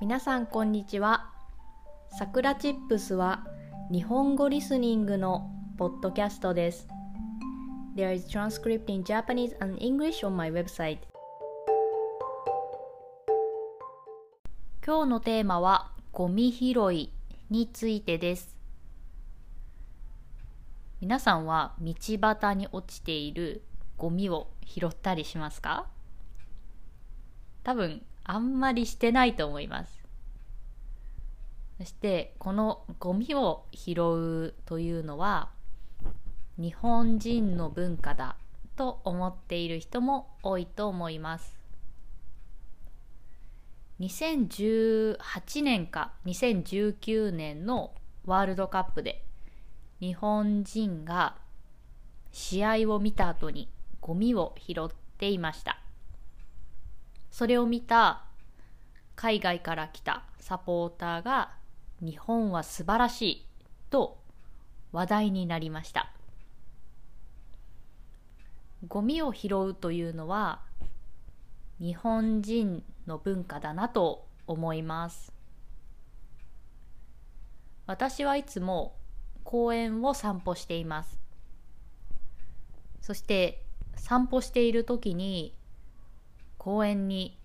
皆さんこんにちは。さくらチップスは日本語リスニングのポッドキャストです。There is transcript in Japanese and English on my website. 今日のテーマはゴミ拾いについてです。皆さんは道端に落ちているゴミを拾ったりしますか？多分あんまりしてないと思いますそしてこのゴミを拾うというのは日本人の文化だと思っている人も多いと思います。2018年か2019年のワールドカップで日本人が試合を見た後にゴミを拾っていました。それを見た海外から来たサポーターが日本は素晴らしいと話題になりました。ゴミを拾うというのは日本人の文化だなと思います。私はいつも公園を散歩しています。そして散歩している時に公園に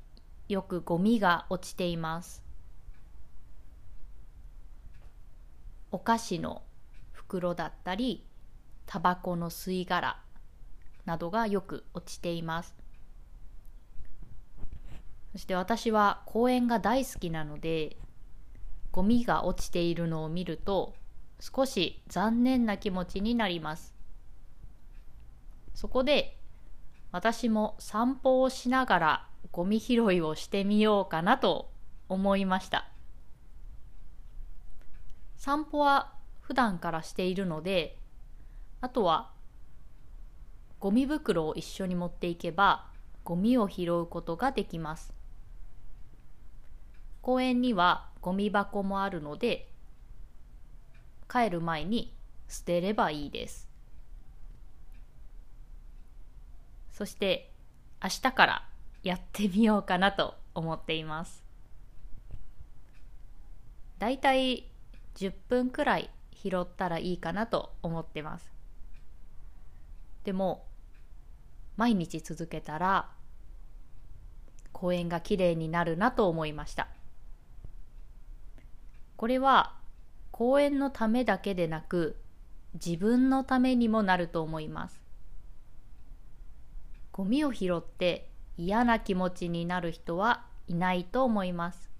よくゴミが落ちています。お菓子の袋だったりタバコの吸い殻などがよく落ちています。そして私は公園が大好きなのでゴミが落ちているのを見ると少し残念な気持ちになります。そこで私も散歩をしながらゴミ拾いをしてみようかなと思いました。散歩は普段からしているのであとはゴミ袋を一緒に持っていけばゴミを拾うことができます。公園にはゴミ箱もあるので帰る前に捨てればいいです。そして明日からやってみようかなと思っています。だいたい10分くらい拾ったらいいかなと思ってます。でも毎日続けたら公園がきれいになるなと思いました。これは公園のためだけでなく自分のためにもなると思います。ゴミを拾って嫌な気持ちになる人はいないと思います。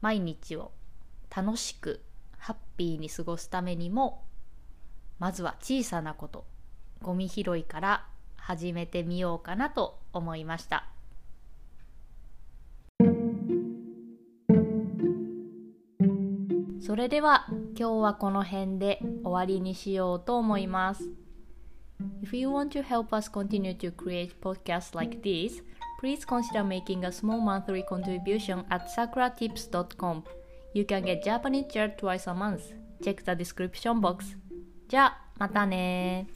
毎日を楽しくハッピーに過ごすためにもまずは小さなことゴミ拾いから始めてみようかなと思いました。それでは今日はこの辺で終わりにしようと思います。If you want to help us continue to create podcasts like this, please consider making a small monthly contribution at sakuratips.com. You can get Japanese chair twice a month. Check the description box. じゃあ、またね